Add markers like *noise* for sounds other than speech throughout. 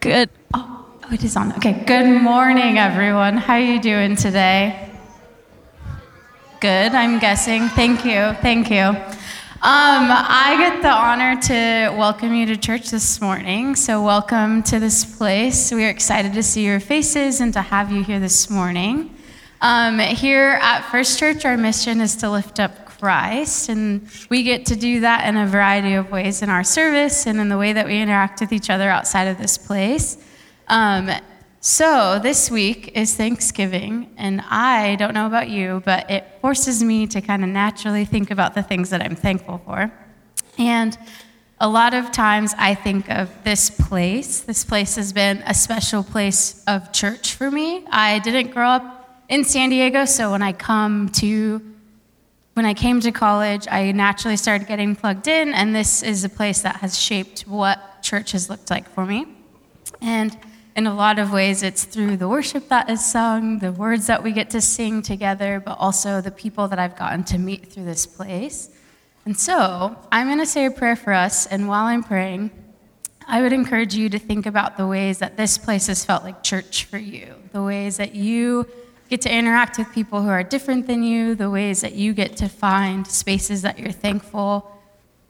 Good. Oh, it is on. Okay. Good morning, everyone. How are you doing today? Good, I'm guessing. Thank you. Thank you. Um, I get the honor to welcome you to church this morning. So, welcome to this place. We are excited to see your faces and to have you here this morning. Um, here at First Church, our mission is to lift up Christ, and we get to do that in a variety of ways in our service and in the way that we interact with each other outside of this place. Um, so, this week is Thanksgiving, and I don't know about you, but it forces me to kind of naturally think about the things that I'm thankful for. And a lot of times I think of this place. This place has been a special place of church for me. I didn't grow up in San Diego, so when I come to when I came to college, I naturally started getting plugged in, and this is a place that has shaped what church has looked like for me. And in a lot of ways, it's through the worship that is sung, the words that we get to sing together, but also the people that I've gotten to meet through this place. And so, I'm going to say a prayer for us, and while I'm praying, I would encourage you to think about the ways that this place has felt like church for you, the ways that you get to interact with people who are different than you, the ways that you get to find spaces that you're thankful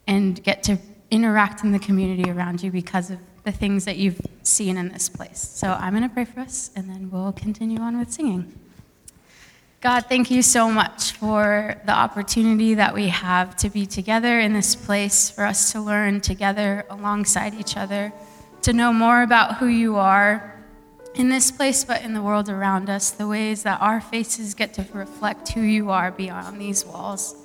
and get to interact in the community around you because of the things that you've seen in this place. So I'm going to pray for us and then we'll continue on with singing. God, thank you so much for the opportunity that we have to be together in this place, for us to learn together alongside each other, to know more about who you are in this place, but in the world around us, the ways that our faces get to reflect who you are beyond these walls.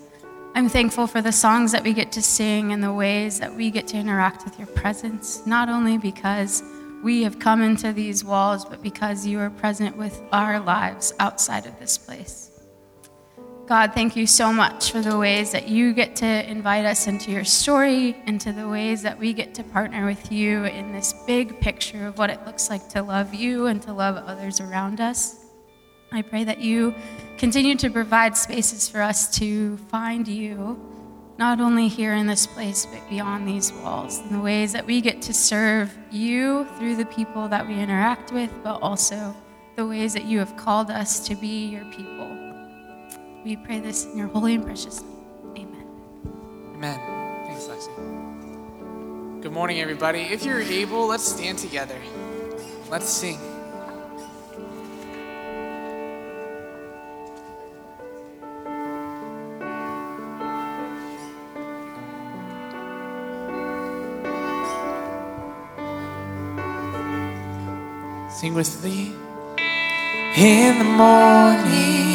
I'm thankful for the songs that we get to sing and the ways that we get to interact with your presence, not only because we have come into these walls, but because you are present with our lives outside of this place. God, thank you so much for the ways that you get to invite us into your story, into the ways that we get to partner with you in this big picture of what it looks like to love you and to love others around us. I pray that you continue to provide spaces for us to find you not only here in this place, but beyond these walls, the ways that we get to serve you through the people that we interact with, but also the ways that you have called us to be your people. We pray this in your holy and precious name. Amen. Amen. Thanks, Lexi. Good morning, everybody. If you're able, let's stand together. Let's sing. Sing with me. In the morning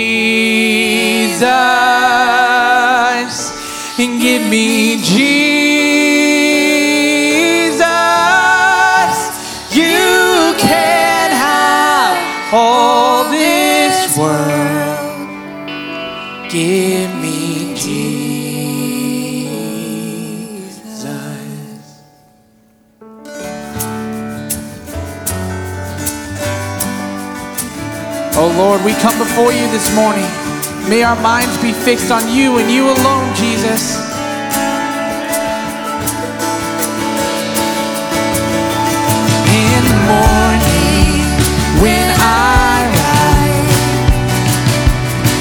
and give me Jesus. You can have all this world. Give me Jesus. Oh Lord, we come before you this morning. May our minds be fixed on you and you alone, Jesus. In the morning when I rise,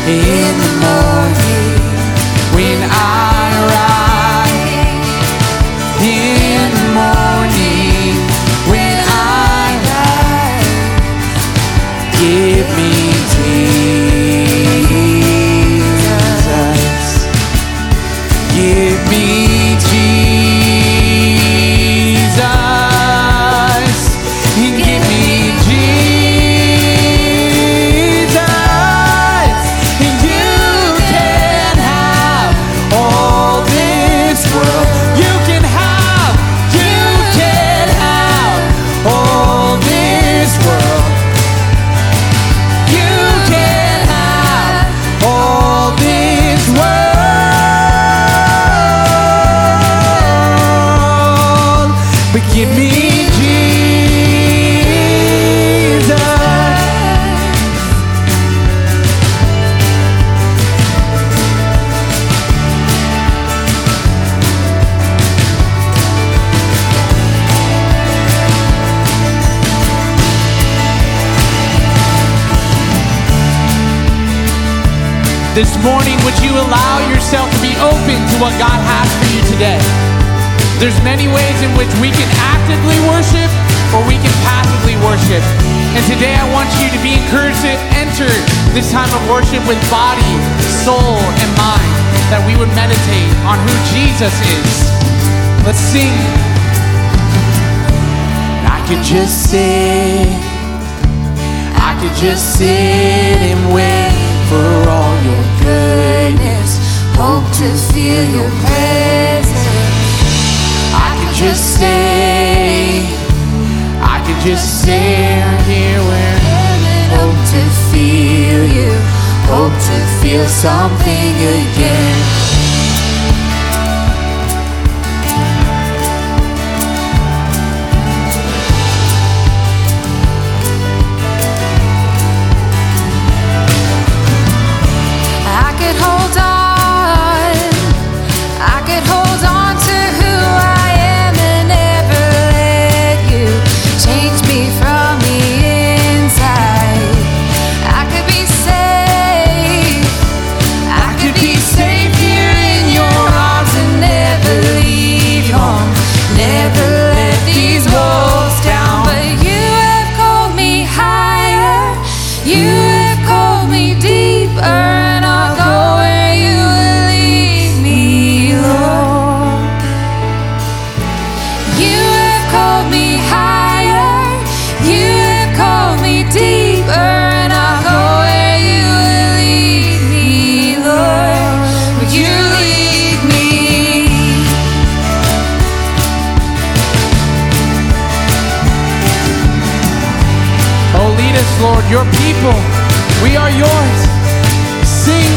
in the morning what God has for you today? There's many ways in which we can actively worship or we can passively worship. And today I want you to be encouraged to enter this time of worship with body, soul, and mind, that we would meditate on who Jesus is. Let's sing. I could just sit, I could just sit and wait for. Hope to feel your presence. I could just stay. I could just right here where Hope to feel you. Hope to feel something again. Lord, your people. We are yours. Sing.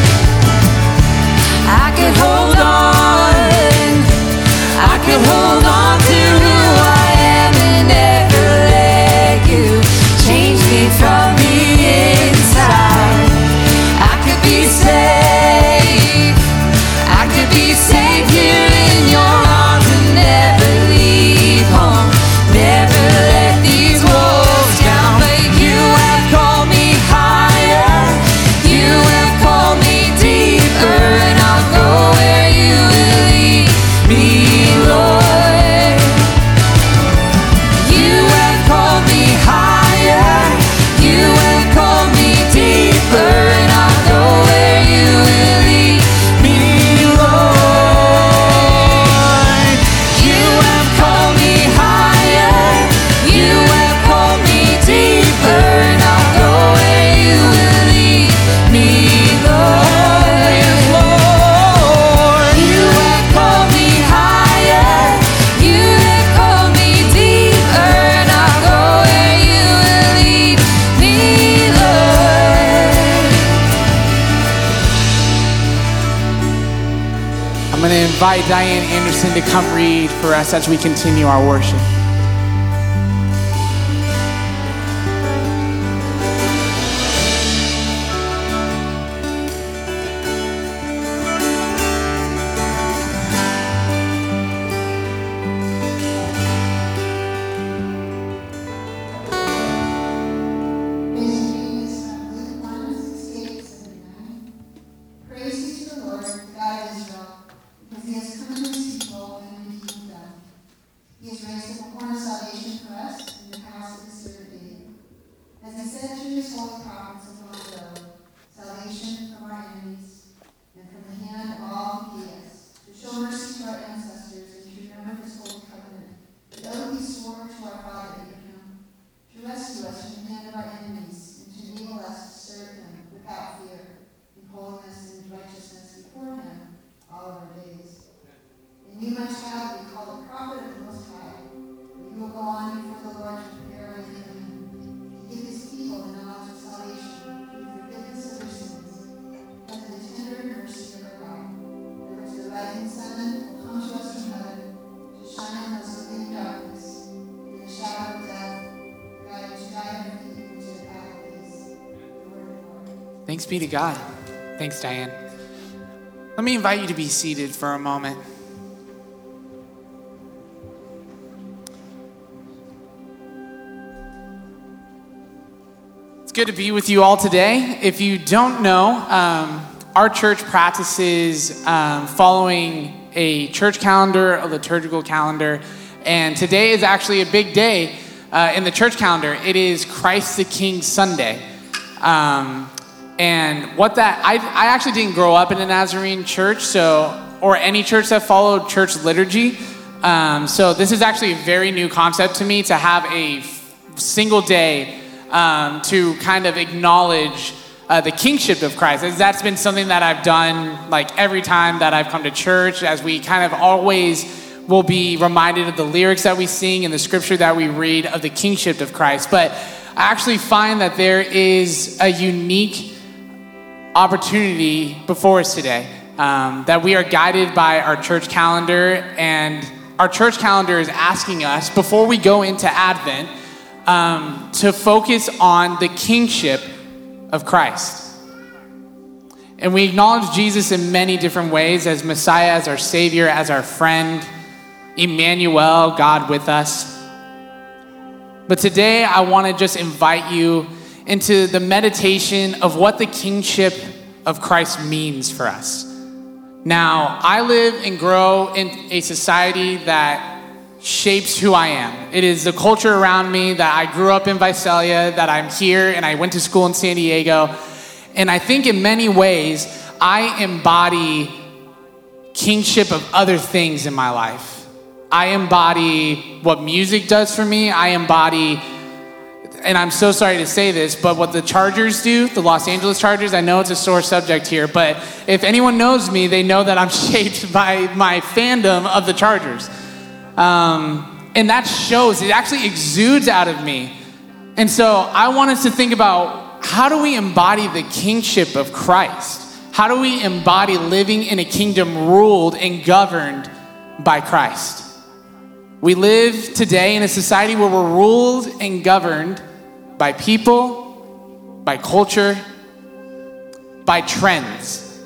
I could hold on. Invite Diane Anderson to come read for us as we continue our worship. Thanks be to God. Thanks, Diane. Let me invite you to be seated for a moment. It's good to be with you all today. If you don't know, um, our church practices um, following a church calendar, a liturgical calendar, and today is actually a big day uh, in the church calendar. It is Christ the King Sunday. Um, and what that, I, I actually didn't grow up in a Nazarene church, so, or any church that followed church liturgy. Um, so this is actually a very new concept to me to have a f- single day um, to kind of acknowledge uh, the kingship of Christ. As That's been something that I've done like every time that I've come to church, as we kind of always will be reminded of the lyrics that we sing and the scripture that we read of the kingship of Christ. But I actually find that there is a unique opportunity before us today. Um, that we are guided by our church calendar, and our church calendar is asking us, before we go into Advent, um, to focus on the kingship of Christ. And we acknowledge Jesus in many different ways as Messiah, as our Savior, as our friend, Emmanuel, God with us. But today I want to just invite you into the meditation of what the kingship of Christ means for us. Now, I live and grow in a society that shapes who I am. It is the culture around me that I grew up in Visalia, that I'm here, and I went to school in San Diego. And I think in many ways, I embody kingship of other things in my life. I embody what music does for me. I embody, and I'm so sorry to say this, but what the Chargers do, the Los Angeles Chargers, I know it's a sore subject here, but if anyone knows me, they know that I'm *laughs* shaped by my fandom of the Chargers. Um, and that shows, it actually exudes out of me And so I want us to think about how do we embody the kingship of Christ? How do we embody living in a kingdom ruled and governed by Christ? We live today in a society where we're ruled and governed by people, by culture, by trends,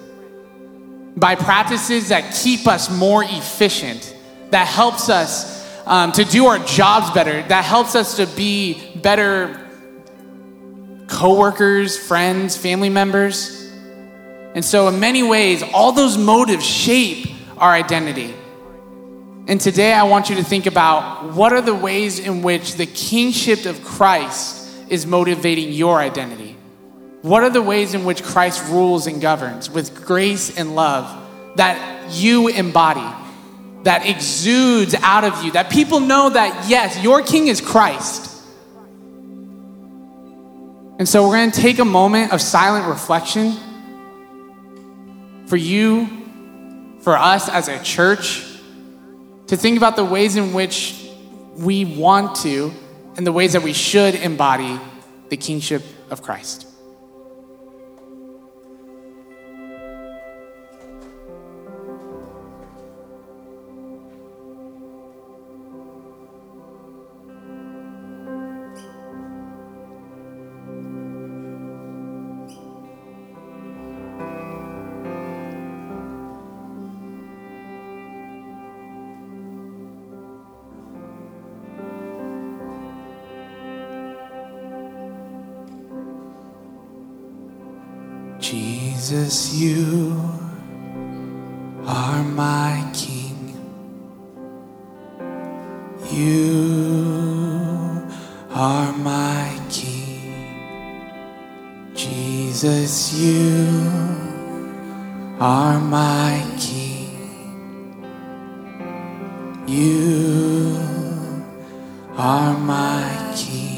by practices that keep us more efficient, that helps us um, to do our jobs better, that helps us to be better coworkers, friends, family members. And so, in many ways, all those motives shape our identity. And today, I want you to think about what are the ways in which the kingship of Christ is motivating your identity? What are the ways in which Christ rules and governs with grace and love that you embody, that exudes out of you, that people know that, yes, your king is Christ? And so we're going to take a moment of silent reflection for you, for us as a church, to think about the ways in which we want to and the ways that we should embody the kingship of Christ. Jesus, you are my King. You are my King. Jesus, you are my King. You are my King.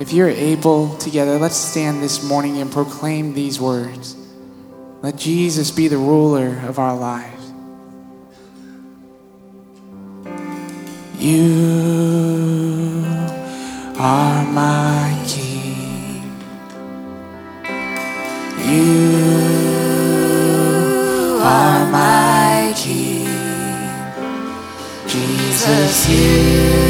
If you're able together, let's stand this morning and proclaim these words. Let Jesus be the ruler of our lives. You are my King. You are my King. Jesus, you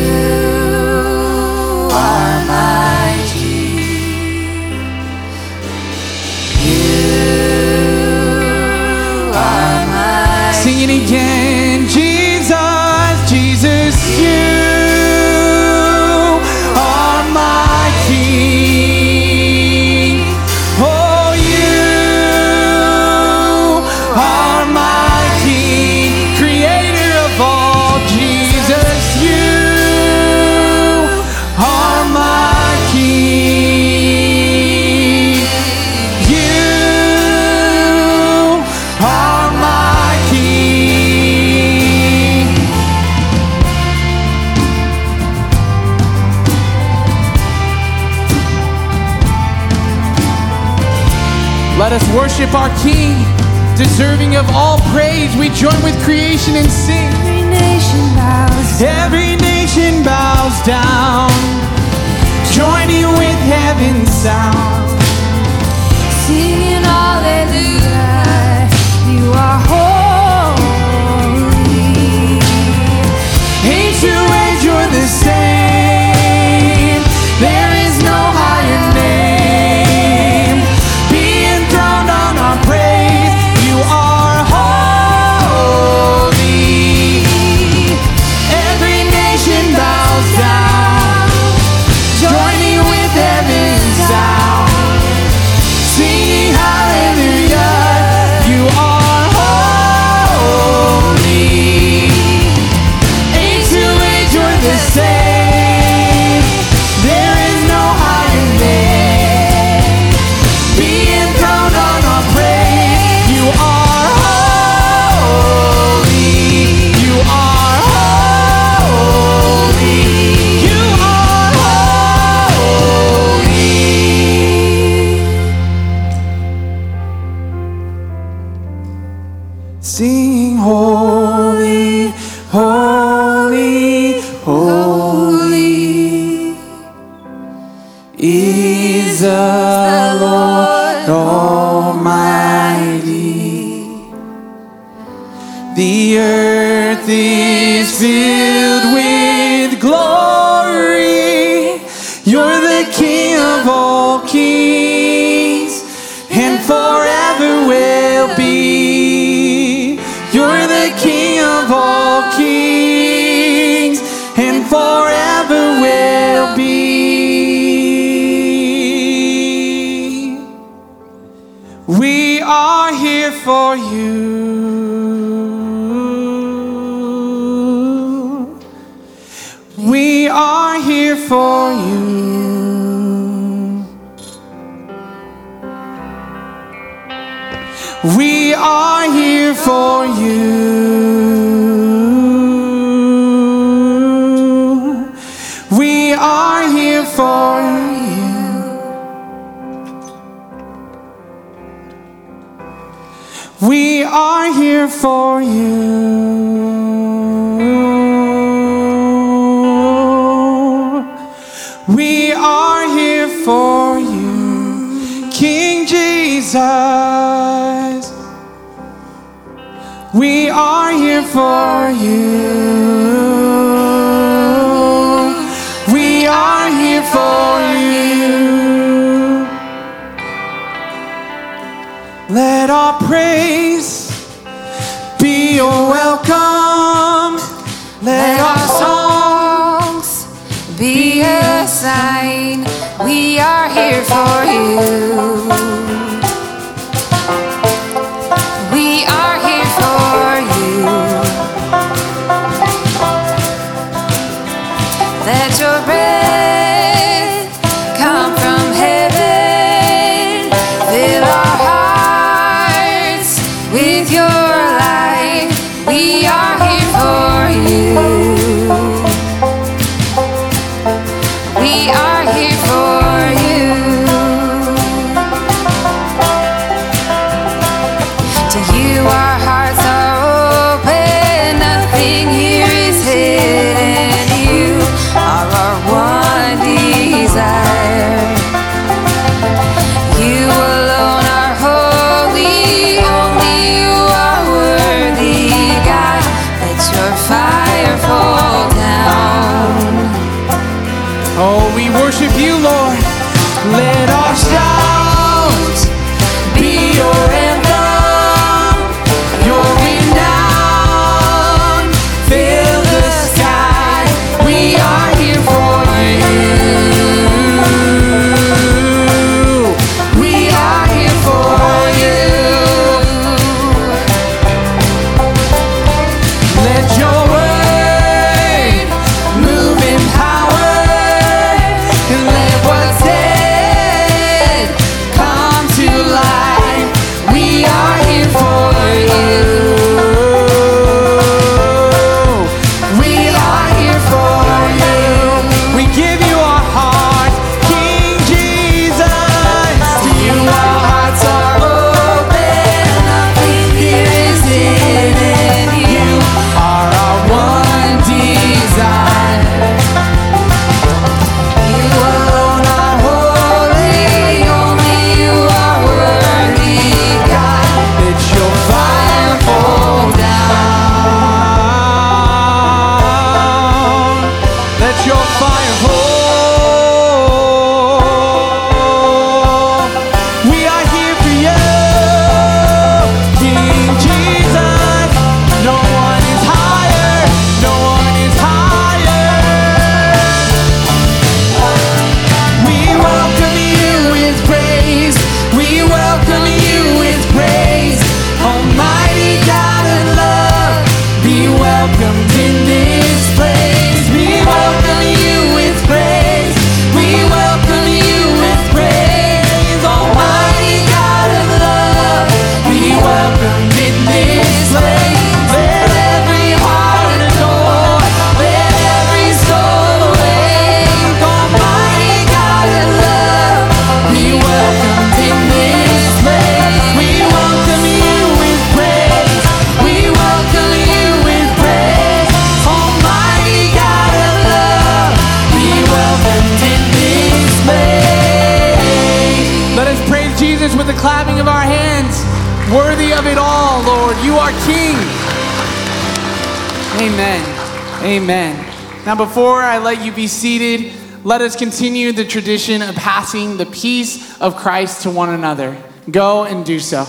deserving of all praise. We join with creation and sing. Every nation bows Every nation bows down, joining with heaven's sound. singing hallelujah. Amen. Now, before I let you be seated, let us continue the tradition of passing the peace of Christ to one another. Go and do so.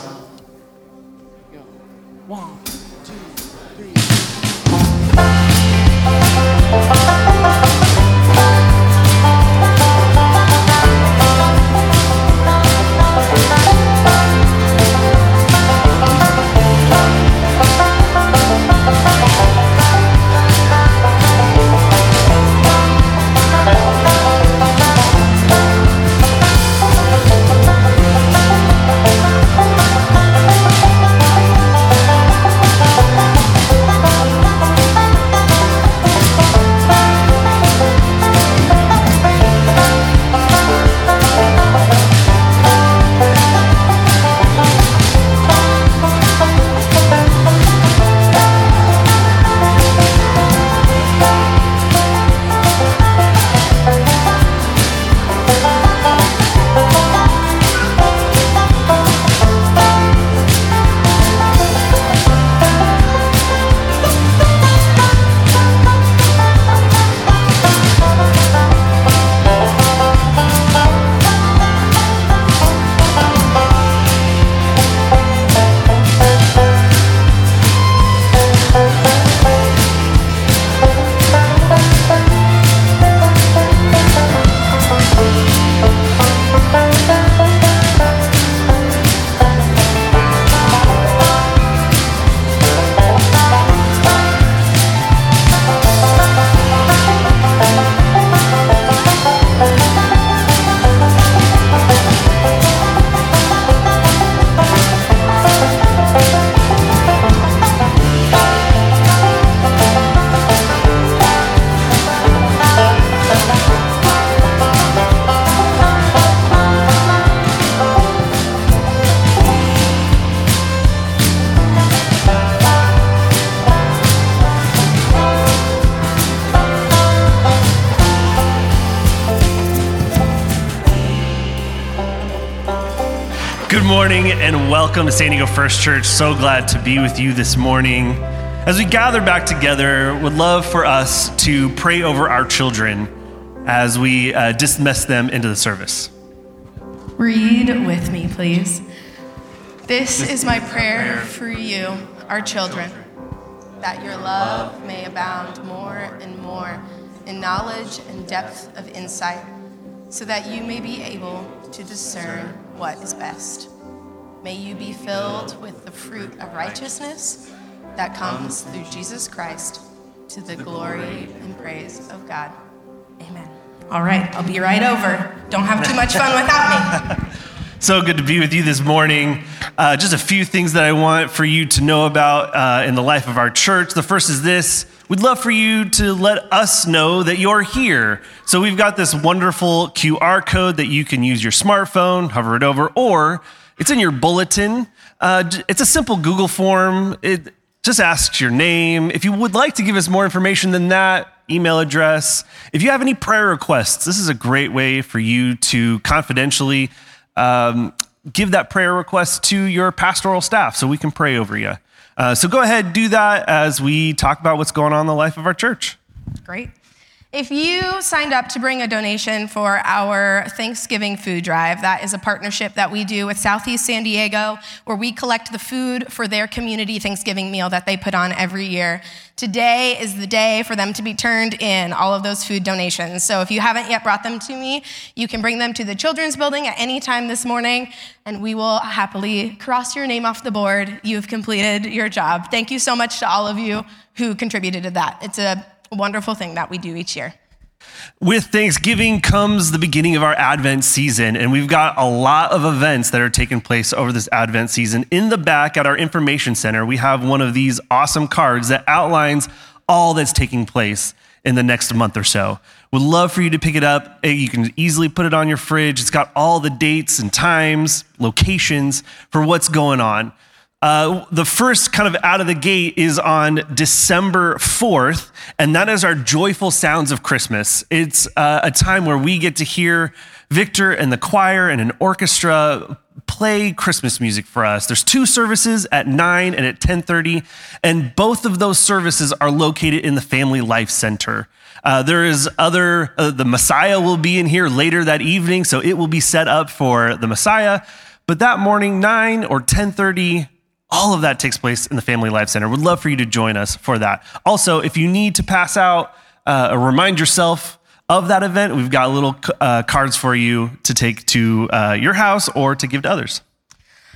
Morning and welcome to San Diego First Church. So glad to be with you this morning. As we gather back together, would love for us to pray over our children as we uh, dismiss them into the service. Read with me, please. This is my prayer for you, our children, that your love may abound more and more in knowledge and depth of insight, so that you may be able to discern what is best. May you be filled with the fruit of righteousness that comes through Jesus Christ to the glory and praise of God. Amen. All right, I'll be right over. Don't have too much fun without me. *laughs* So good to be with you this morning. Uh, just a few things that I want for you to know about uh, in the life of our church. The first is this we'd love for you to let us know that you're here. So we've got this wonderful QR code that you can use your smartphone, hover it over, or it's in your bulletin. Uh, it's a simple Google form. It just asks your name. If you would like to give us more information than that, email address. If you have any prayer requests, this is a great way for you to confidentially um, give that prayer request to your pastoral staff so we can pray over you. Uh, so go ahead, do that as we talk about what's going on in the life of our church. Great. If you signed up to bring a donation for our Thanksgiving food drive, that is a partnership that we do with Southeast San Diego, where we collect the food for their community Thanksgiving meal that they put on every year. Today is the day for them to be turned in, all of those food donations. So if you haven't yet brought them to me, you can bring them to the Children's Building at any time this morning, and we will happily cross your name off the board. You've completed your job. Thank you so much to all of you who contributed to that. It's a wonderful thing that we do each year. With Thanksgiving comes the beginning of our Advent season, and we've got a lot of events that are taking place over this Advent season. In the back at our information center, we have one of these awesome cards that outlines all that's taking place in the next month or so. Would love for you to pick it up. Eh, You can easily put it on your fridge. It's got all the dates and times, locations for what's going on. Uh, the first kind of out of the gate is on December 4th, and that is our Joyful Sounds of Christmas. It's uh, a time where we get to hear Victor and the choir and an orchestra play Christmas music for us. There's two services at 9 and at 10:30, and both of those services are located in the Family Life Center. Uh, there is other, uh, the Messiah will be in here later that evening, so it will be set up for the Messiah. But that morning, 9 or 10:30, all of that takes place in the Family Life Center. Would love for you to join us for that. Also, if you need to pass out uh, or remind yourself of that event, we've got little uh, cards for you to take to uh, your house or to give to others.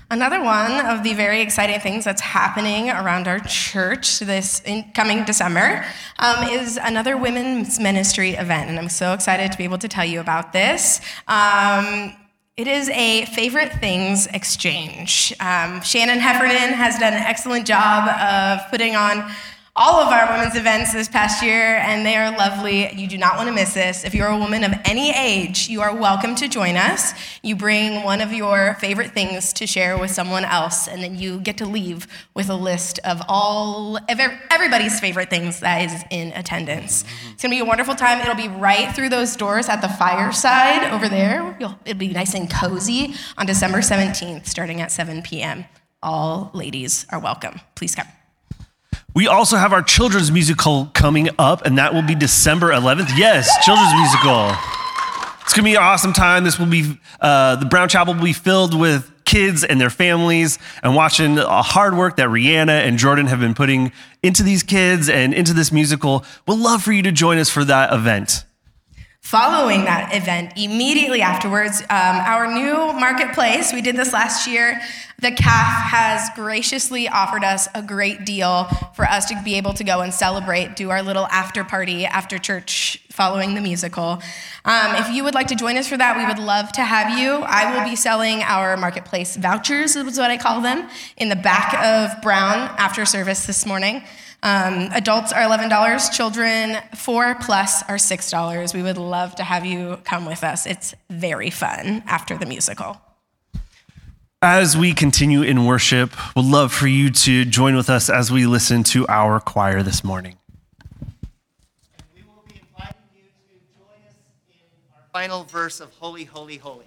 Another one of the very exciting things that's happening around our church this coming December um, is another women's ministry event, and I'm so excited to be able to tell you about this. Um, it is a favorite things exchange. Um, Shannon Heffernan has done an excellent job of putting on all of our women's events this past year, and they are lovely. You do not want to miss this. If you're a woman of any age, you are welcome to join us. You bring one of your favorite things to share with someone else, and then you get to leave with a list of all of everybody's favorite things that is in attendance. It's gonna be a wonderful time. It'll be right through those doors at the fireside over there. It'll be nice and cozy on December 17th, starting at 7 p.m. All ladies are welcome. Please come. We also have our children's musical coming up, and that will be December 11th. Yes, children's musical. It's gonna be an awesome time. This will be, uh, the Brown Chapel will be filled with kids and their families and watching a hard work that Rihanna and Jordan have been putting into these kids and into this musical. We'd love for you to join us for that event. Following that event, immediately afterwards, um, our new marketplace, we did this last year. The CAF has graciously offered us a great deal for us to be able to go and celebrate, do our little after party after church following the musical. Um, if you would like to join us for that, we would love to have you. I will be selling our marketplace vouchers, is what I call them, in the back of Brown after service this morning. Um, adults are $11, children four plus are $6. We would love to have you come with us. It's very fun after the musical. As we continue in worship, we'd love for you to join with us as we listen to our choir this morning. We will be inviting you to join us in our final verse of Holy, Holy, Holy.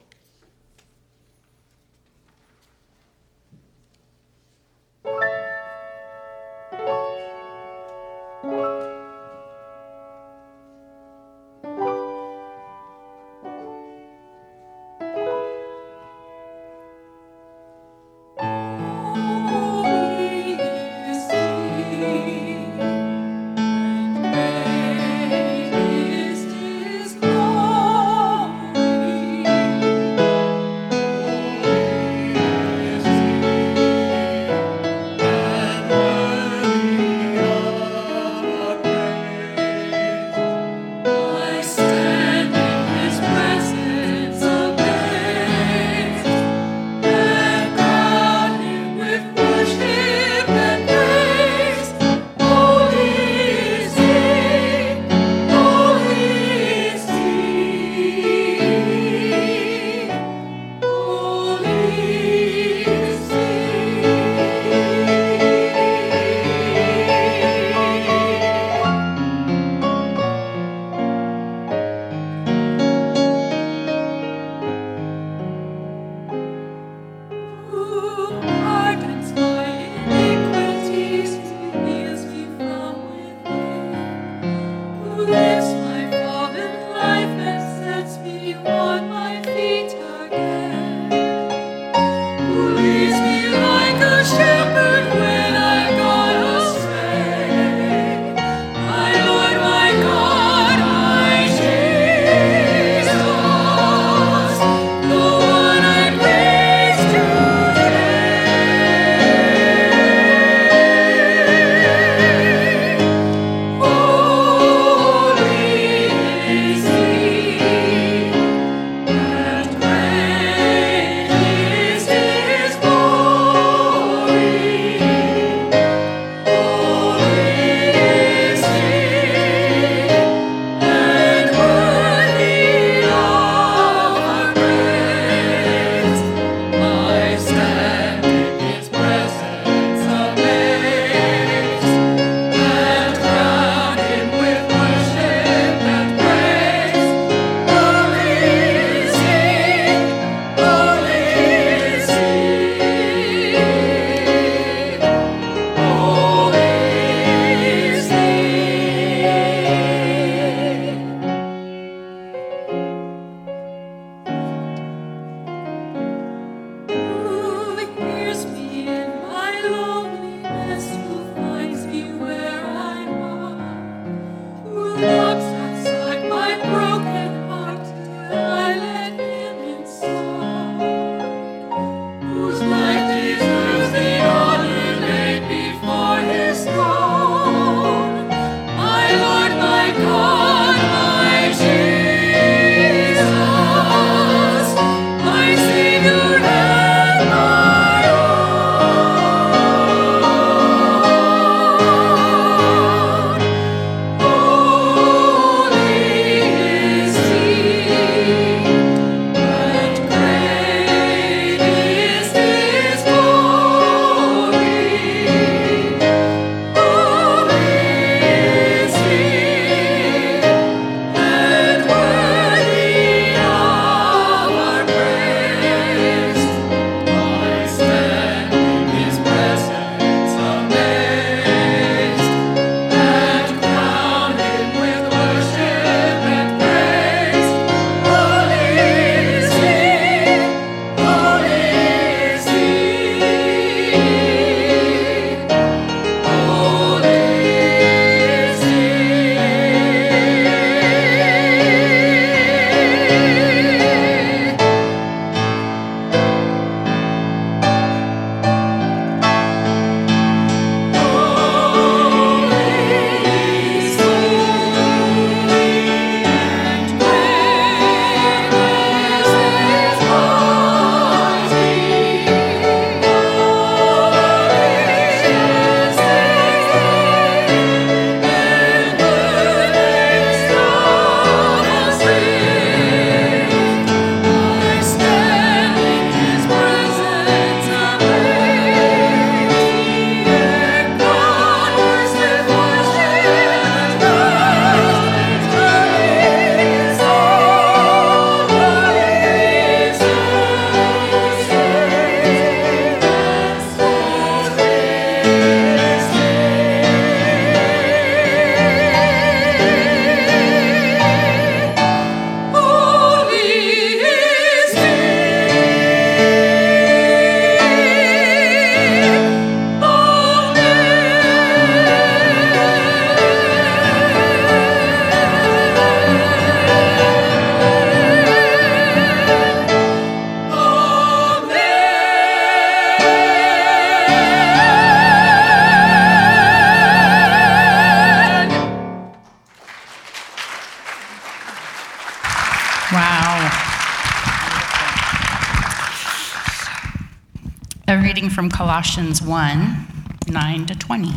From Colossians 1 9 to 20.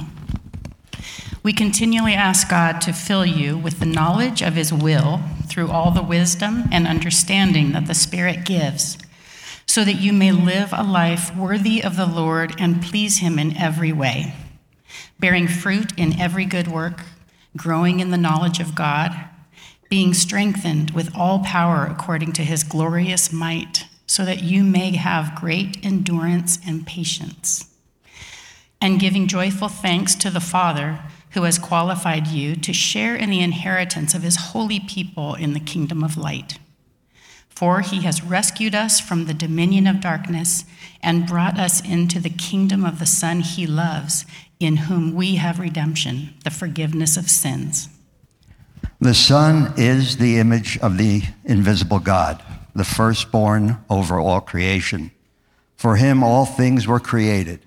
We continually ask God to fill you with the knowledge of His will through all the wisdom and understanding that the Spirit gives, so that you may live a life worthy of the Lord and please Him in every way, bearing fruit in every good work, growing in the knowledge of God, being strengthened with all power according to His glorious might, so that you may have great endurance and patience, and giving joyful thanks to the Father who has qualified you to share in the inheritance of his holy people in the kingdom of light. For he has rescued us from the dominion of darkness and brought us into the kingdom of the Son he loves, in whom we have redemption, the forgiveness of sins. The Son is the image of the invisible God, the firstborn over all creation. For him all things were created,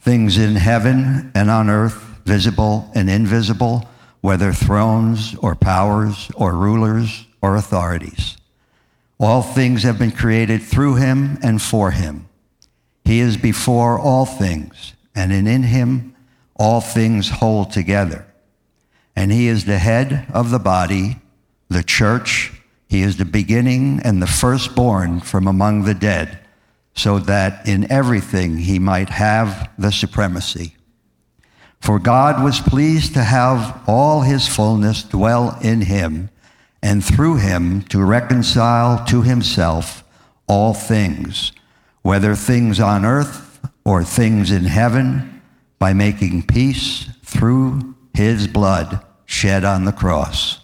things in heaven and on earth visible and invisible, whether thrones or powers or rulers or authorities. All things have been created through him and for him. He is before all things, and in him all things hold together. And he is the head of the body, the church. He is the beginning and the firstborn from among the dead, so that in everything he might have the supremacy. For God was pleased to have all his fullness dwell in him, and through him to reconcile to himself all things, whether things on earth or things in heaven, by making peace through his blood shed on the cross.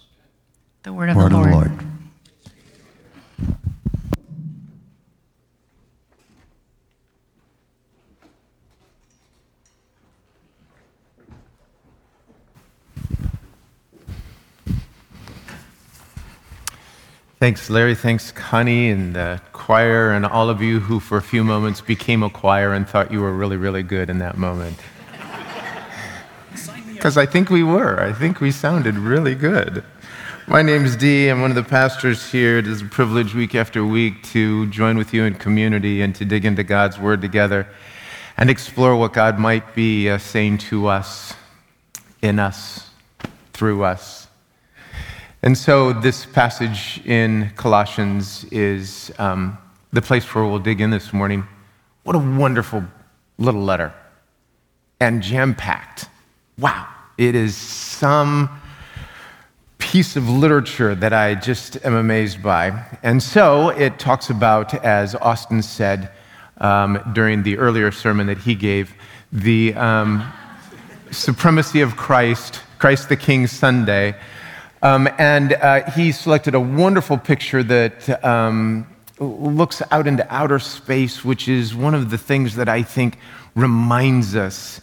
The word of Word the of the Lord. Thanks, Larry. Thanks, Connie and the choir, and all of you who, for a few moments, became a choir and thought you were really, really good in that moment. Because I think we were. I think we sounded really good. My name's Dee. I'm one of the pastors here. It is a privilege week after week to join with you in community and to dig into God's Word together and explore what God might be uh, saying to us, in us, through us. And so, this passage in Colossians is um, the place where we'll dig in this morning. What a wonderful little letter and jam packed. Wow, it is some piece of literature that I just am amazed by. And so, it talks about, as Austin said um, during the earlier sermon that he gave, the um, supremacy of Christ, Christ the King Sunday. Um, and uh, he selected a wonderful picture that um, looks out into outer space, which is one of the things that I think reminds us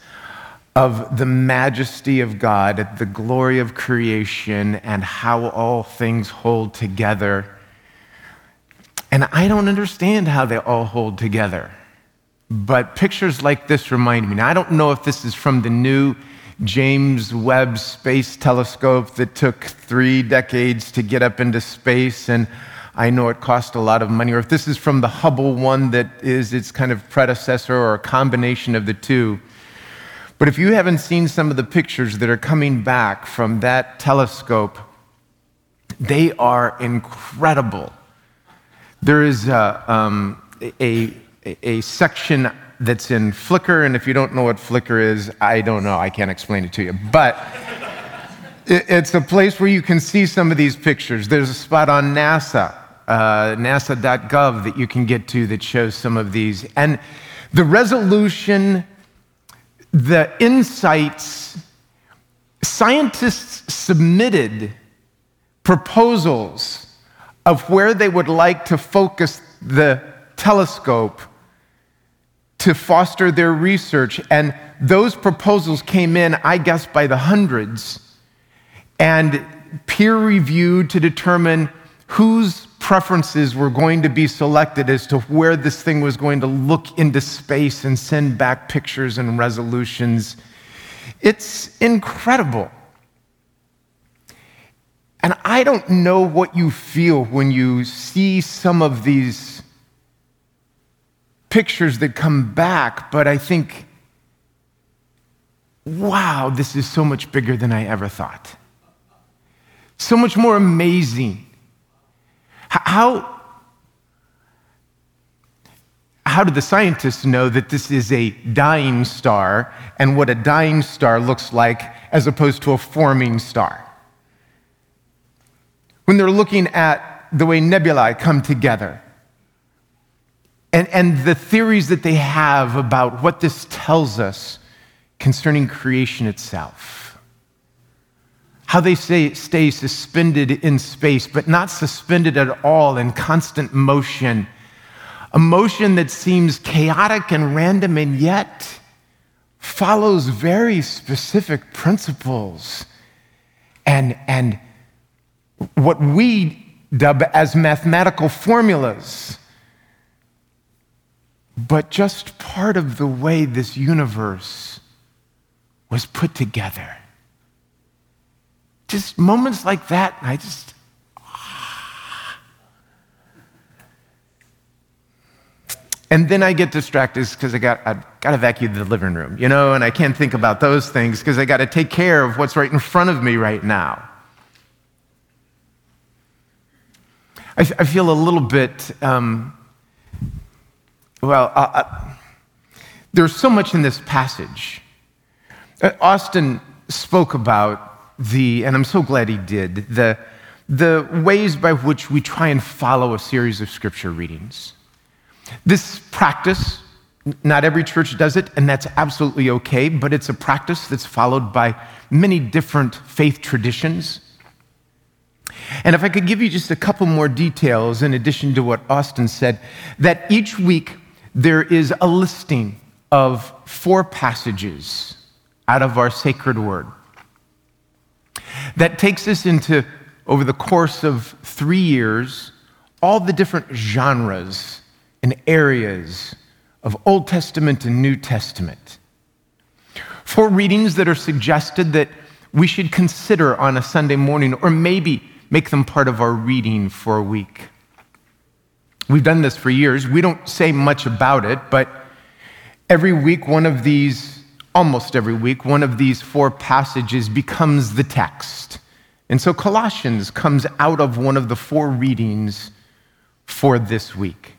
of the majesty of God, the glory of creation, and how all things hold together. And I don't understand how they all hold together. But pictures like this remind me. Now, I don't know if this is from the new James Webb Space Telescope that took three decades to get up into space, and I know it cost a lot of money, or if this is from the Hubble one that is its kind of predecessor or a combination of the two. But if you haven't seen some of the pictures that are coming back from that telescope, they are incredible. There is a, um, a, a section that's in Flickr, and if you don't know what Flickr is, I don't know. I can't explain it to you. But it, it's a place where you can see some of these pictures. There's a spot on NASA, uh, nasa.gov, that you can get to that shows some of these. And the resolution, the insights, scientists submitted proposals of where they would like to focus the telescope to foster their research. And those proposals came in, I guess, by the hundreds, and peer reviewed to determine whose preferences were going to be selected as to where this thing was going to look into space and send back pictures and resolutions. It's incredible. And I don't know what you feel when you see some of these pictures that come back, but I think, wow, this is so much bigger than I ever thought. So much more amazing. How, how do the scientists know that this is a dying star and what a dying star looks like as opposed to a forming star? When they're looking at the way nebulae come together and, and the theories that they have about what this tells us concerning creation itself. How they say, stay suspended in space, but not suspended at all in constant motion. A motion that seems chaotic and random and yet follows very specific principles. And, and what we dub as mathematical formulas, but just part of the way this universe was put together. Just moments like that, I just, And then I get distracted because I got I got to vacuum the living room, you know, and I can't think about those things because I got to take care of what's right in front of me right now. I, I feel a little bit, um, well, uh, uh, there's so much in this passage. Uh, Austin spoke about the, and I'm so glad he did, the, the ways by which we try and follow a series of scripture readings. This practice, not every church does it, and that's absolutely okay, but it's a practice that's followed by many different faith traditions. And if I could give you just a couple more details in addition to what Austin said, that each week there is a listing of four passages out of our sacred word that takes us into, over the course of three years, all the different genres and areas of Old Testament and New Testament. Four readings that are suggested that we should consider on a Sunday morning, or maybe make them part of our reading for a week. We've done this for years. We don't say much about it, but every week, one of these, almost every week, one of these four passages becomes the text. And so Colossians comes out of one of the four readings for this week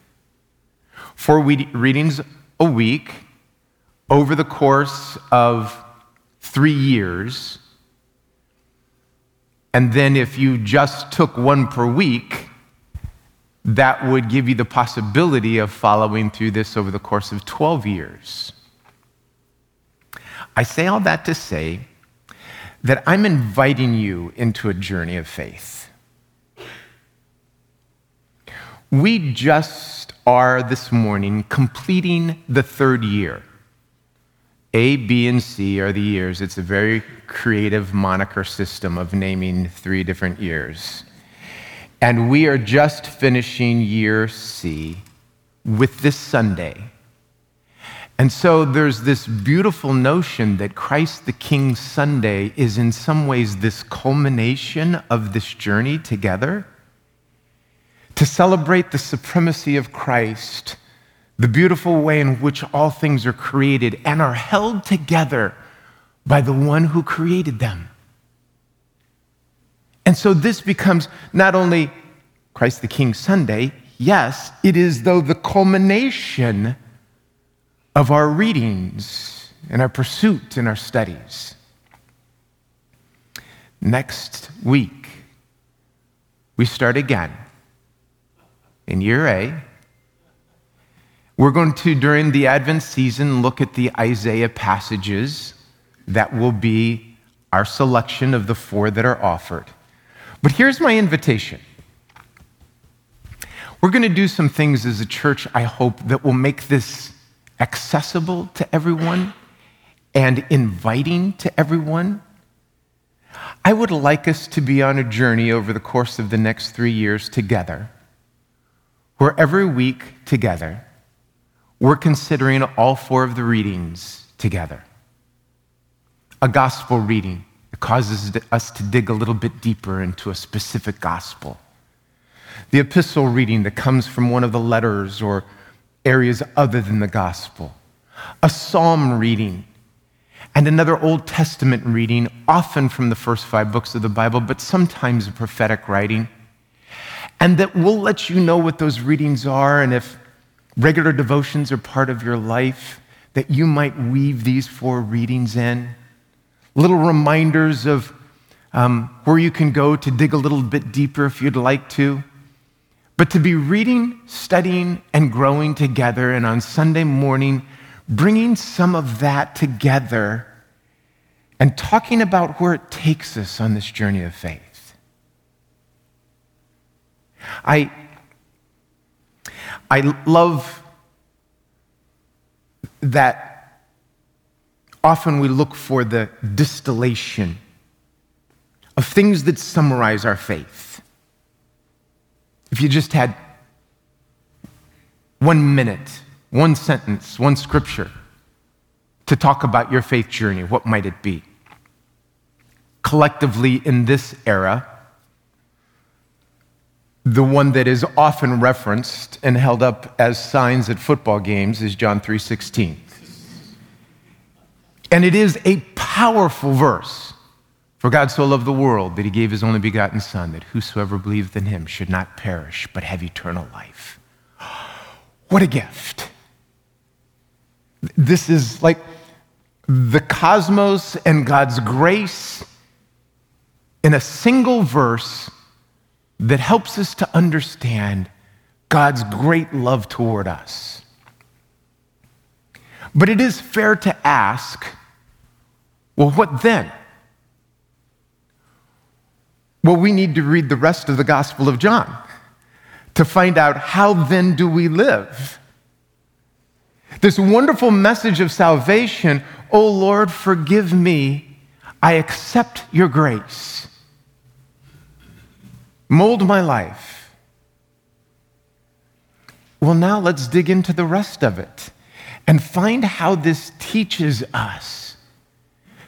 four readings a week over the course of three years. And then if you just took one per week, that would give you the possibility of following through this over the course of 12 years. I say all that to say that I'm inviting you into a journey of faith. We just are this morning completing the third year. A, B, and C are the years. It's a very creative moniker system of naming three different years. And we are just finishing year C with this Sunday. And so there's this beautiful notion that Christ the King Sunday is in some ways this culmination of this journey together to celebrate the supremacy of Christ, the beautiful way in which all things are created and are held together by the one who created them. And so this becomes not only Christ the King Sunday, yes, it is though the culmination of our readings and our pursuit and our studies. Next week, we start again in year A. We're going to, during the Advent season, look at the Isaiah passages that will be our selection of the four that are offered. But here's my invitation. We're going to do some things as a church, I hope, that will make this accessible to everyone and inviting to everyone. I would like us to be on a journey over the course of the next three years together where every week together, we're considering all four of the readings together. A gospel reading causes us to dig a little bit deeper into a specific gospel. The epistle reading that comes from one of the letters or areas other than the gospel, a psalm reading, and another Old Testament reading, often from the first five books of the Bible, but sometimes a prophetic writing. And that we'll let you know what those readings are, and if regular devotions are part of your life, that you might weave these four readings in. Little reminders of um, where you can go to dig a little bit deeper if you'd like to. But to be reading, studying, and growing together, and on Sunday morning, bringing some of that together and talking about where it takes us on this journey of faith. I, I love that often we look for the distillation of things that summarize our faith. If you just had one minute, one sentence, one scripture to talk about your faith journey, what might it be? Collectively, in this era, the one that is often referenced and held up as signs at football games is John 3:16. And it is a powerful verse. For God so loved the world that he gave his only begotten son that whosoever believeth in him should not perish but have eternal life. *gasps* What a gift. This is like the cosmos and God's grace in a single verse that helps us to understand God's great love toward us. But it is fair to ask well, what then? Well, we need to read the rest of the Gospel of John to find out how then do we live? This wonderful message of salvation, oh Lord, forgive me. I accept your grace. Mold my life. Well, now let's dig into the rest of it and find how this teaches us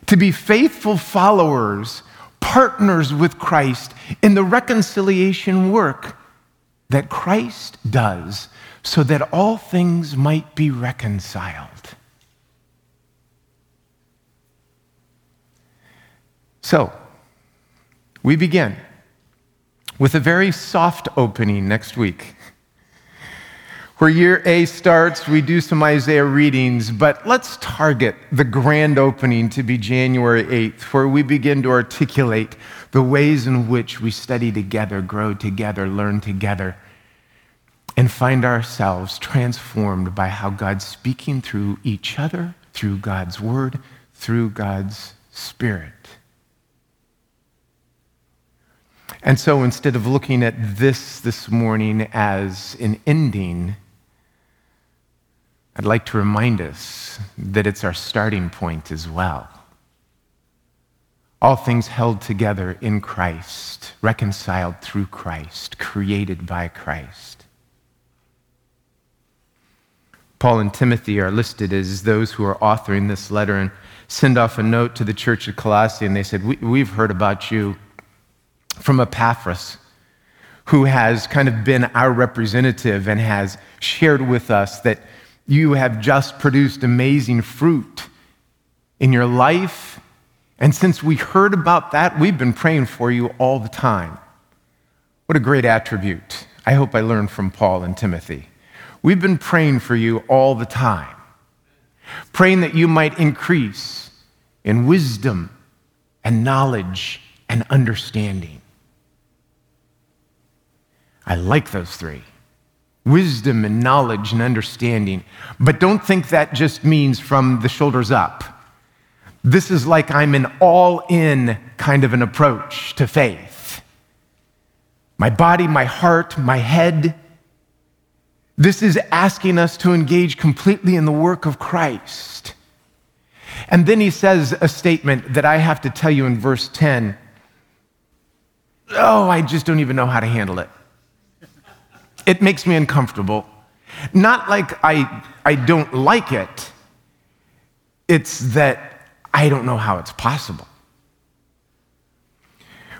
to be faithful followers, partners with Christ in the reconciliation work that Christ does so that all things might be reconciled. So, we begin with a very soft opening next week. Where year A starts, we do some Isaiah readings, but let's target the grand opening to be January 8th, where we begin to articulate the ways in which we study together, grow together, learn together, and find ourselves transformed by how God's speaking through each other, through God's word, through God's spirit. And so instead of looking at this this morning as an ending, I'd like to remind us that it's our starting point as well. All things held together in Christ, reconciled through Christ, created by Christ. Paul and Timothy are listed as those who are authoring this letter and send off a note to the church at Colossae, and they said, we, have heard about you from Epaphras, who has kind of been our representative and has shared with us that you have just produced amazing fruit in your life. And since we heard about that, we've been praying for you all the time. What a great attribute. I hope I learned from Paul and Timothy. We've been praying for you all the time, praying that you might increase in wisdom and knowledge and understanding. I like those three wisdom and knowledge and understanding. But don't think that just means from the shoulders up. This is like I'm an all in kind of an approach to faith. My body, my heart, my head. This is asking us to engage completely in the work of Christ. And then he says a statement that I have to tell you in verse 10. Oh, I just don't even know how to handle it it makes me uncomfortable. Not like I, I don't like it, it's that I don't know how it's possible.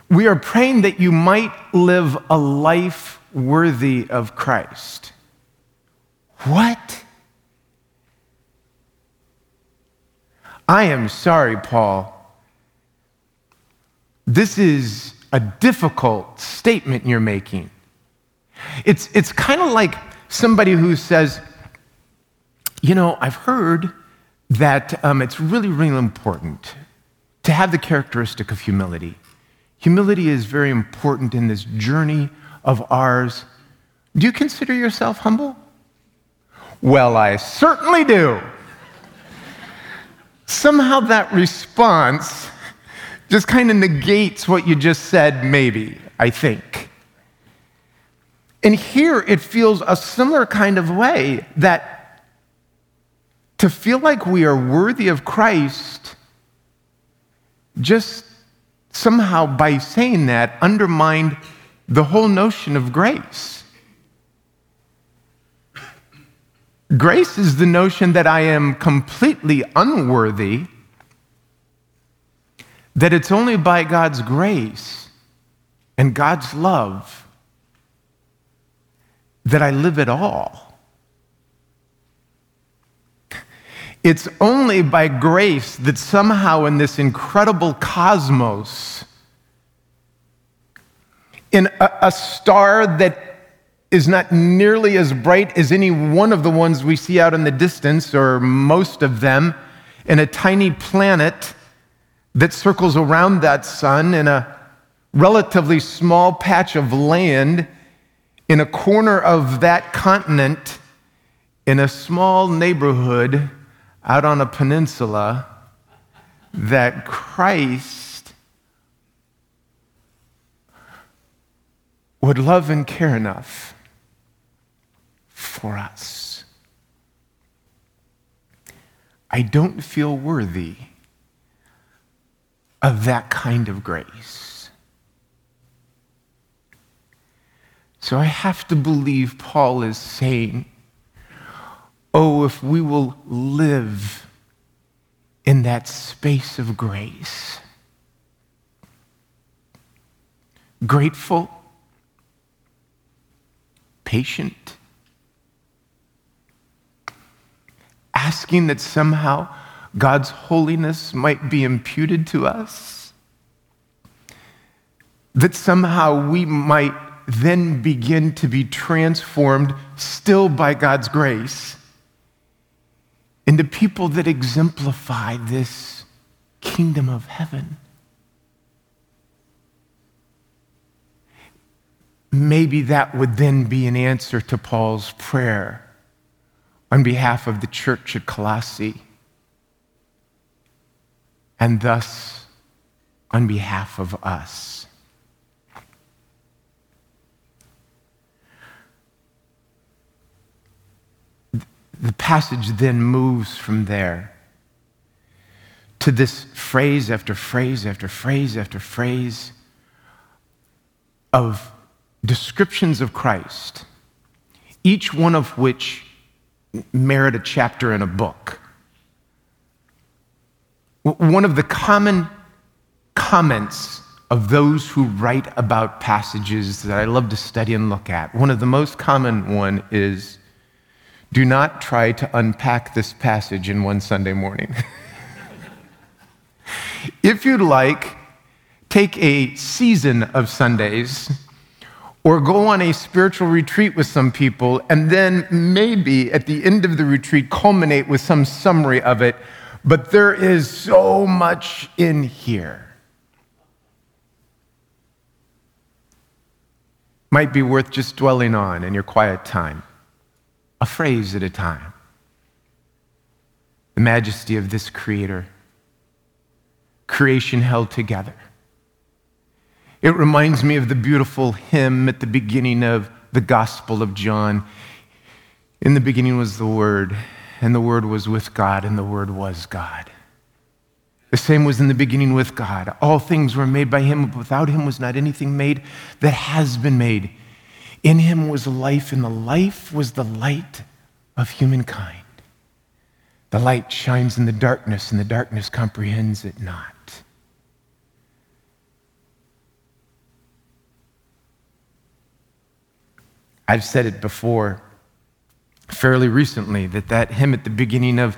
We are praying that you might live a life worthy of Christ. What? I am sorry, Paul. This is a difficult statement you're making. It's, it's kind of like somebody who says, You know, I've heard that um, it's really, really important to have the characteristic of humility. Humility is very important in this journey of ours. Do you consider yourself humble? Well, I certainly do. Somehow that response just kind of negates what you just said, maybe, I think. And here it feels a similar kind of way that to feel like we are worthy of Christ, just somehow by saying that, undermined the whole notion of grace. Grace is the notion that I am completely unworthy, that it's only by God's grace and God's love that I live at all. It's only by grace that somehow in this incredible cosmos, in a, a, star that is not nearly as bright as any one of the ones we see out in the distance, or most of them, in a tiny planet that circles around that sun in a relatively small patch of land in a corner of that continent in a small neighborhood out on a peninsula that Christ would love and care enough for us. I don't feel worthy of that kind of grace. So I have to believe Paul is saying, oh, if we will live in that space of grace, grateful, patient, asking that somehow God's holiness might be imputed to us, that somehow we might then begin to be transformed, still by God's grace, into people that exemplify this kingdom of heaven. Maybe that would then be an answer to Paul's prayer on behalf of the church at Colossae, and thus on behalf of us. The passage then moves from there to this phrase after phrase after phrase after phrase of descriptions of Christ, each one of which merit a chapter in a book. One of the common comments of those who write about passages that I love to study and look at, one of the most common one is do not try to unpack this passage in one Sunday morning. *laughs* if you'd like, take a season of Sundays or go on a spiritual retreat with some people, and then maybe at the end of the retreat, culminate with some summary of it. But there is so much in here. Might be worth just dwelling on in your quiet time a phrase at a time. The majesty of this Creator, creation held together. It reminds me of the beautiful hymn at the beginning of the Gospel of John. In the beginning was the Word, and the Word was with God, and the Word was God. The same was in the beginning with God. All things were made by Him, but without Him was not anything made that has been made. In him was life, and the life was the light of humankind. The light shines in the darkness, and the darkness comprehends it not. I've said it before. fairly recently that that hymn at the beginning of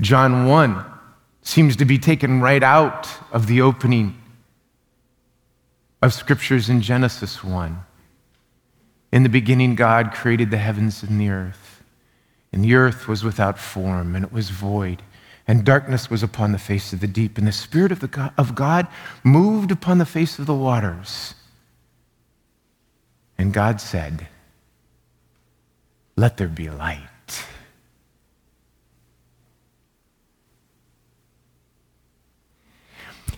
John 1 seems to be taken right out of the opening of scriptures in Genesis 1. In the beginning, God created the heavens and the earth, and the earth was without form, and it was void, and darkness was upon the face of the deep, and the Spirit of, the God, of God moved upon the face of the waters. And God said, Let there be light.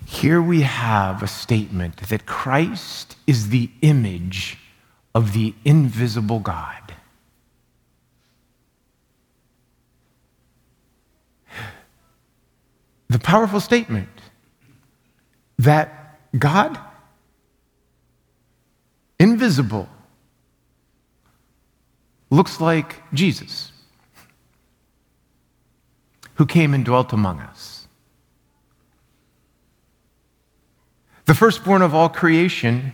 Here we have a statement that Christ is the image of the invisible God. The powerful statement that God, invisible, looks like Jesus, who came and dwelt among us. The firstborn of all creation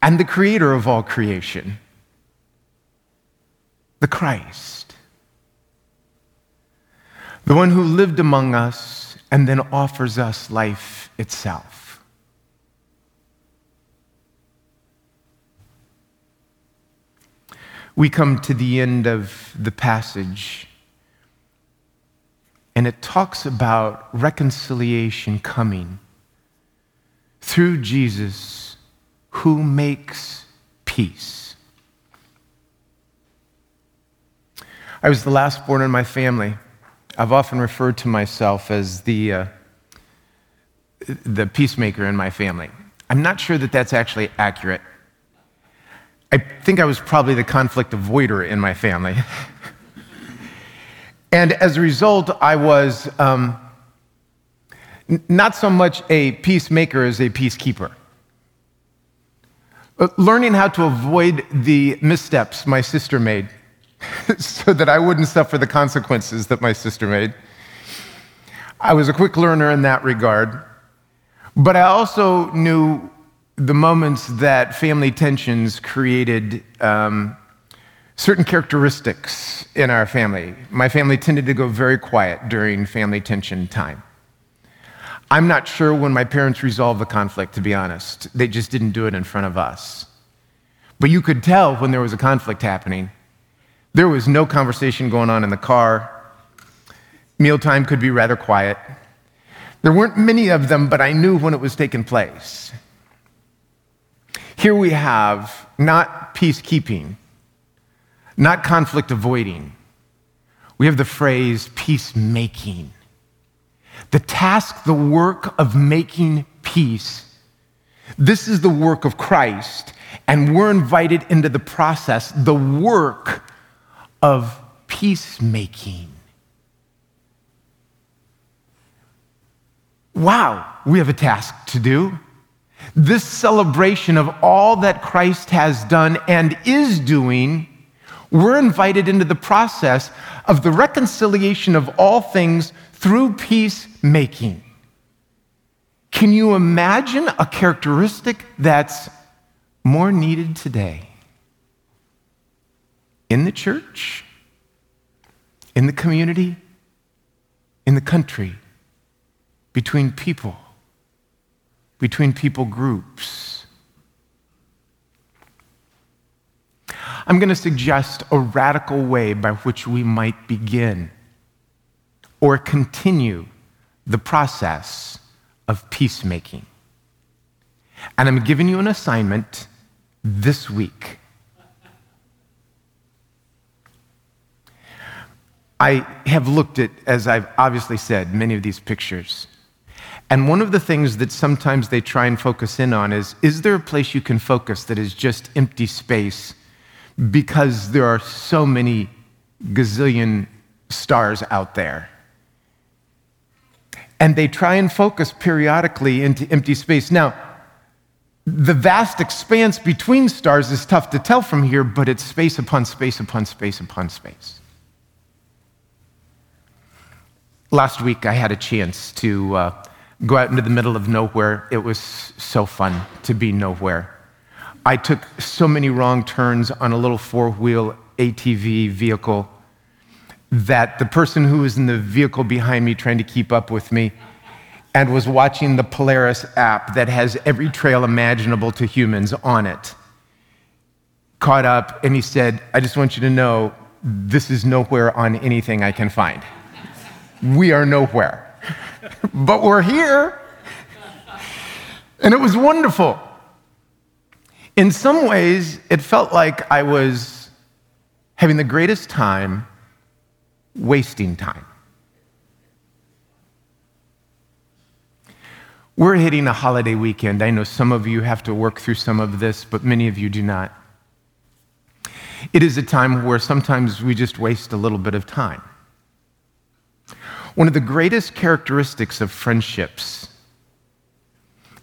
and the creator of all creation, the Christ, the one who lived among us and then offers us life itself. We come to the end of the passage, and it talks about reconciliation coming through Jesus who makes peace. I was the last born in my family. I've often referred to myself as the, uh, the peacemaker in my family. I'm not sure that that's actually accurate. I think I was probably the conflict avoider in my family. *laughs* and as a result, I was um, not so much a peacemaker as a peacekeeper. Uh, learning how to avoid the missteps my sister made *laughs* so that I wouldn't suffer the consequences that my sister made. I was a quick learner in that regard, but I also knew the moments that family tensions created um, certain characteristics in our family. My family tended to go very quiet during family tension time. I'm not sure when my parents resolved the conflict, to be honest. They just didn't do it in front of us. But you could tell when there was a conflict happening. There was no conversation going on in the car. Mealtime could be rather quiet. There weren't many of them, but I knew when it was taking place. Here we have not peacekeeping, not conflict avoiding. We have the phrase peacemaking. The task, the work of making peace. This is the work of Christ, and we're invited into the process, the work of peacemaking. Wow, we have a task to do. This celebration of all that Christ has done and is doing, we're invited into the process of the reconciliation of all things through peacemaking. Can you imagine a characteristic that's more needed today? In the church, in the community, in the country, between people, between people groups. I'm going to suggest a radical way by which we might begin or continue the process of peacemaking. And I'm giving you an assignment this week. I have looked at, as I've obviously said, many of these pictures. And one of the things that sometimes they try and focus in on is is there a place you can focus that is just empty space because there are so many gazillion stars out there? And they try and focus periodically into empty space. Now, the vast expanse between stars is tough to tell from here, but it's space upon space upon space upon space. Last week, I had a chance to uh, go out into the middle of nowhere. It was so fun to be nowhere. I took so many wrong turns on a little four wheel ATV vehicle that the person who was in the vehicle behind me trying to keep up with me and was watching the Polaris app that has every trail imaginable to humans on it caught up and he said, I just want you to know this is nowhere on anything I can find. We are nowhere, *laughs* but we're here. And it was wonderful. In some ways, it felt like I was having the greatest time wasting time. We're hitting a holiday weekend. I know some of you have to work through some of this, but many of you do not. It is a time where sometimes we just waste a little bit of time. One of the greatest characteristics of friendships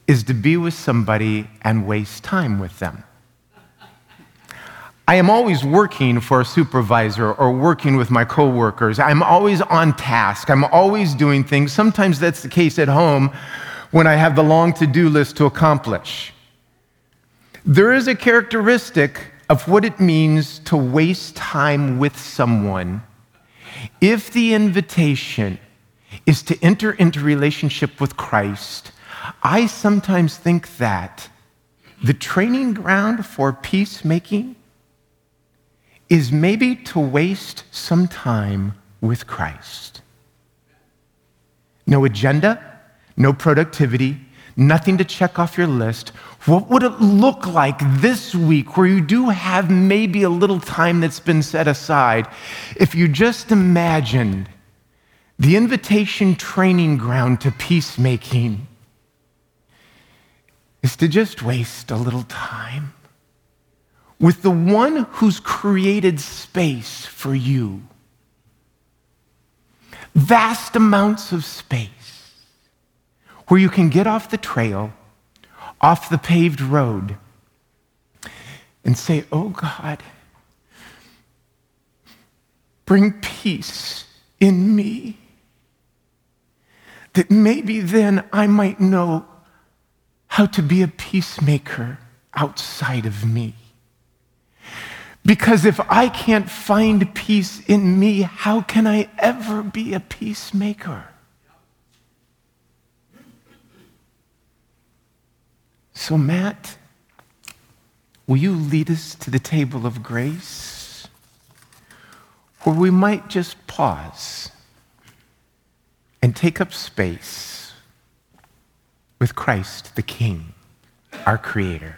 is to be with somebody and waste time with them. I am always working for a supervisor or working with my coworkers. I'm always on task. I'm always doing things. Sometimes that's the case at home when I have the long to do list to accomplish. There is a characteristic of what it means to waste time with someone if the invitation is to enter into relationship with Christ. I sometimes think that the training ground for peacemaking is maybe to waste some time with Christ. No agenda, no productivity, nothing to check off your list. What would it look like this week where you do have maybe a little time that's been set aside if you just imagined the invitation training ground to peacemaking is to just waste a little time with the one who's created space for you. Vast amounts of space where you can get off the trail, off the paved road, and say, Oh God, bring peace in me. That maybe then I might know how to be a peacemaker outside of me. Because if I can't find peace in me, how can I ever be a peacemaker? So, Matt, will you lead us to the table of grace? Where we might just pause and take up space with Christ the King, our Creator.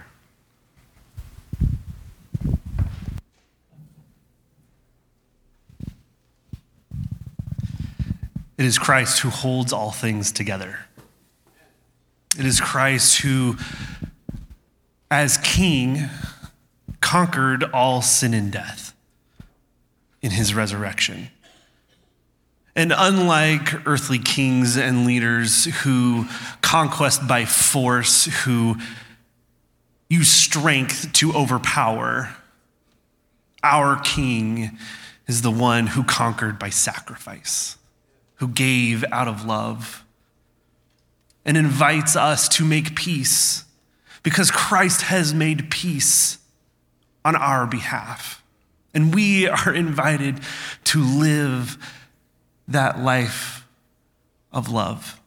It is Christ who holds all things together. It is Christ who, as king, conquered all sin and death in his resurrection. And unlike earthly kings and leaders who conquest by force, who use strength to overpower, our king is the one who conquered by sacrifice who gave out of love and invites us to make peace because Christ has made peace on our behalf. And we are invited to live that life of love.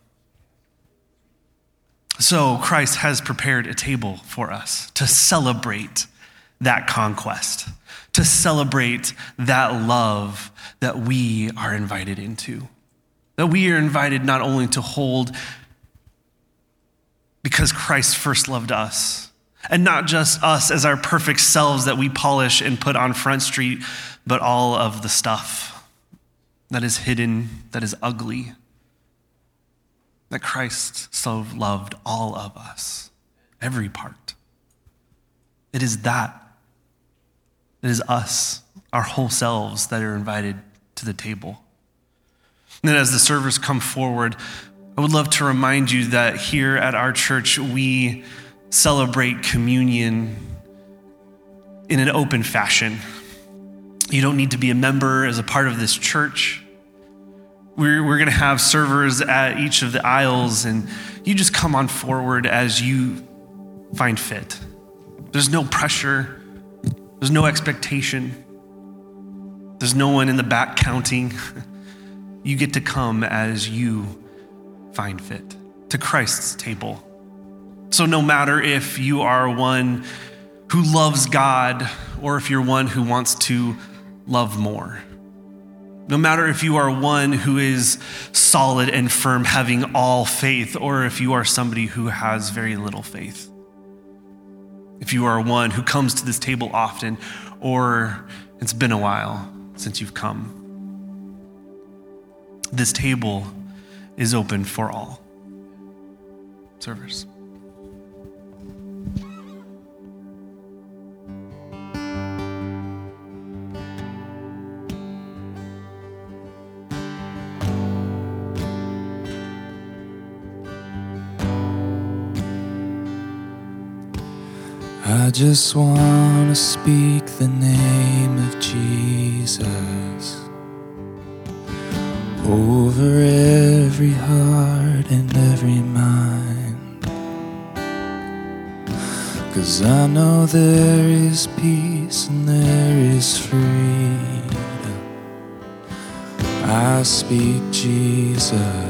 So Christ has prepared a table for us to celebrate that conquest, to celebrate that love that we are invited into. That we are invited not only to hold because Christ first loved us, and not just us as our perfect selves that we polish and put on Front Street, but all of the stuff that is hidden, that is ugly. That Christ so loved all of us, every part. It is that. It is us, our whole selves, that are invited to the table. And then as the servers come forward, I would love to remind you that here at our church, we celebrate communion in an open fashion. You don't need to be a member as a part of this church. We're, we're going to have servers at each of the aisles, and you just come on forward as you find fit. There's no pressure, there's no expectation. There's no one in the back counting. *laughs* You get to come as you find fit to Christ's table. So, no matter if you are one who loves God or if you're one who wants to love more, no matter if you are one who is solid and firm, having all faith, or if you are somebody who has very little faith, if you are one who comes to this table often, or it's been a while since you've come this table is open for all. Servers. I just want to speak the name of Jesus over every heart and every mind. Cause I know there is peace and there is freedom. I speak Jesus.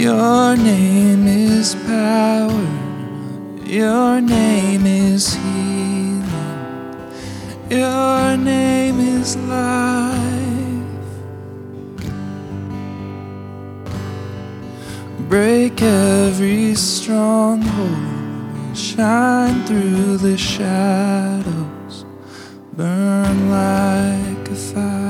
Your name is power. Your name is healing. Your name is life. Break every stronghold. Shine through the shadows. Burn like a fire.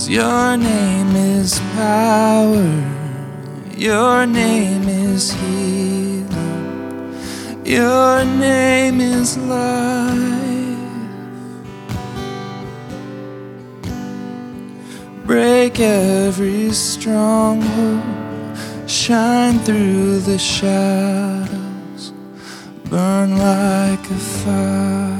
Cause your name is power, your name is healing, your name is life. Break every stronghold, shine through the shadows, burn like a fire.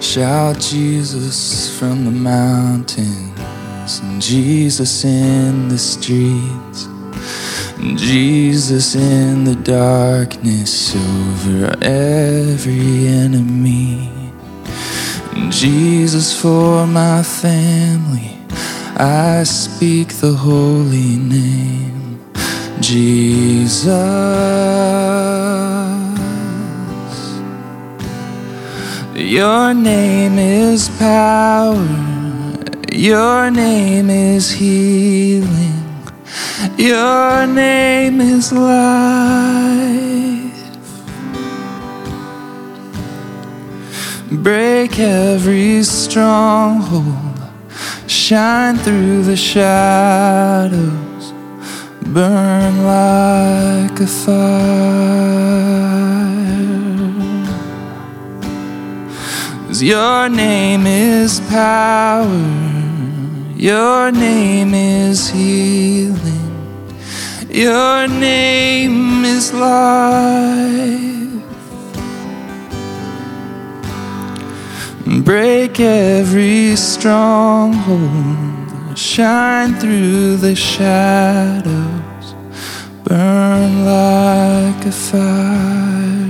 Shout Jesus from the mountains, and Jesus in the streets, and Jesus in the darkness over every enemy. And Jesus for my family, I speak the holy name, Jesus. Your name is power. Your name is healing. Your name is life. Break every stronghold. Shine through the shadows. Burn like a fire. Cause your name is power, Your name is healing. Your name is life. Break every stronghold. Shine through the shadows. Burn like a fire.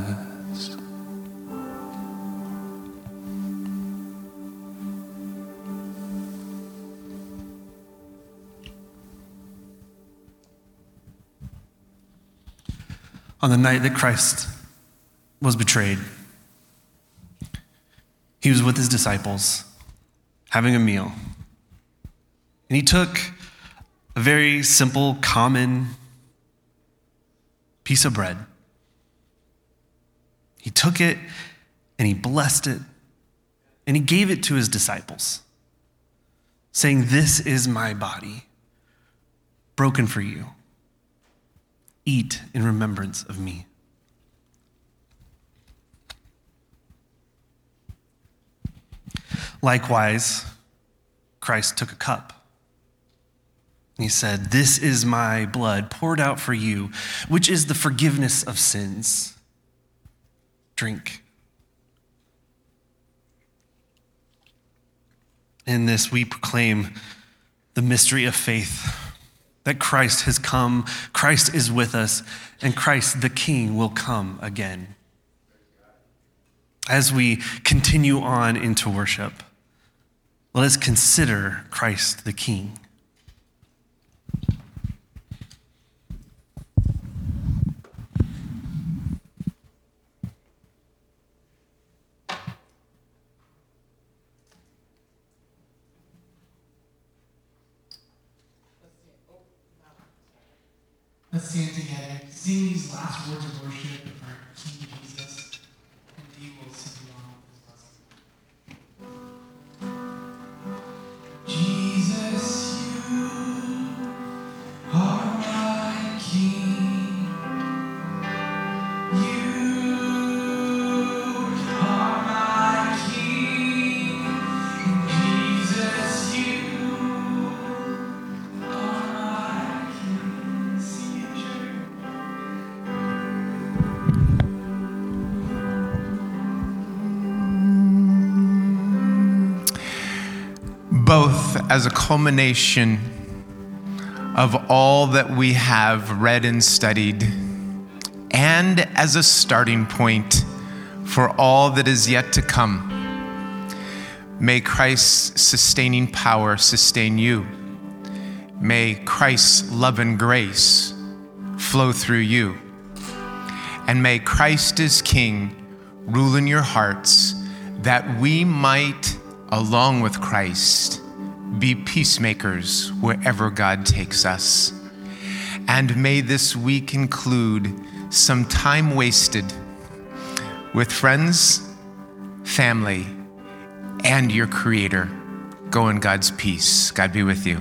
On the night that Christ was betrayed, he was with his disciples having a meal. And he took a very simple, common piece of bread. He took it and he blessed it and he gave it to his disciples, saying, This is my body, broken for you. Eat in remembrance of me. Likewise, Christ took a cup. He said, This is my blood poured out for you, which is the forgiveness of sins. Drink. In this, we proclaim the mystery of faith that Christ has come, Christ is with us, and Christ the King will come again. As we continue on into worship, let us consider Christ the King. Let's stand together, sing these last words of worship as a culmination of all that we have read and studied, and as a starting point for all that is yet to come. May Christ's sustaining power sustain you. May Christ's love and grace flow through you. And may Christ as King rule in your hearts that we might, along with Christ, be peacemakers wherever God takes us. And may this week include some time wasted with friends, family, and your Creator. Go in God's peace. God be with you.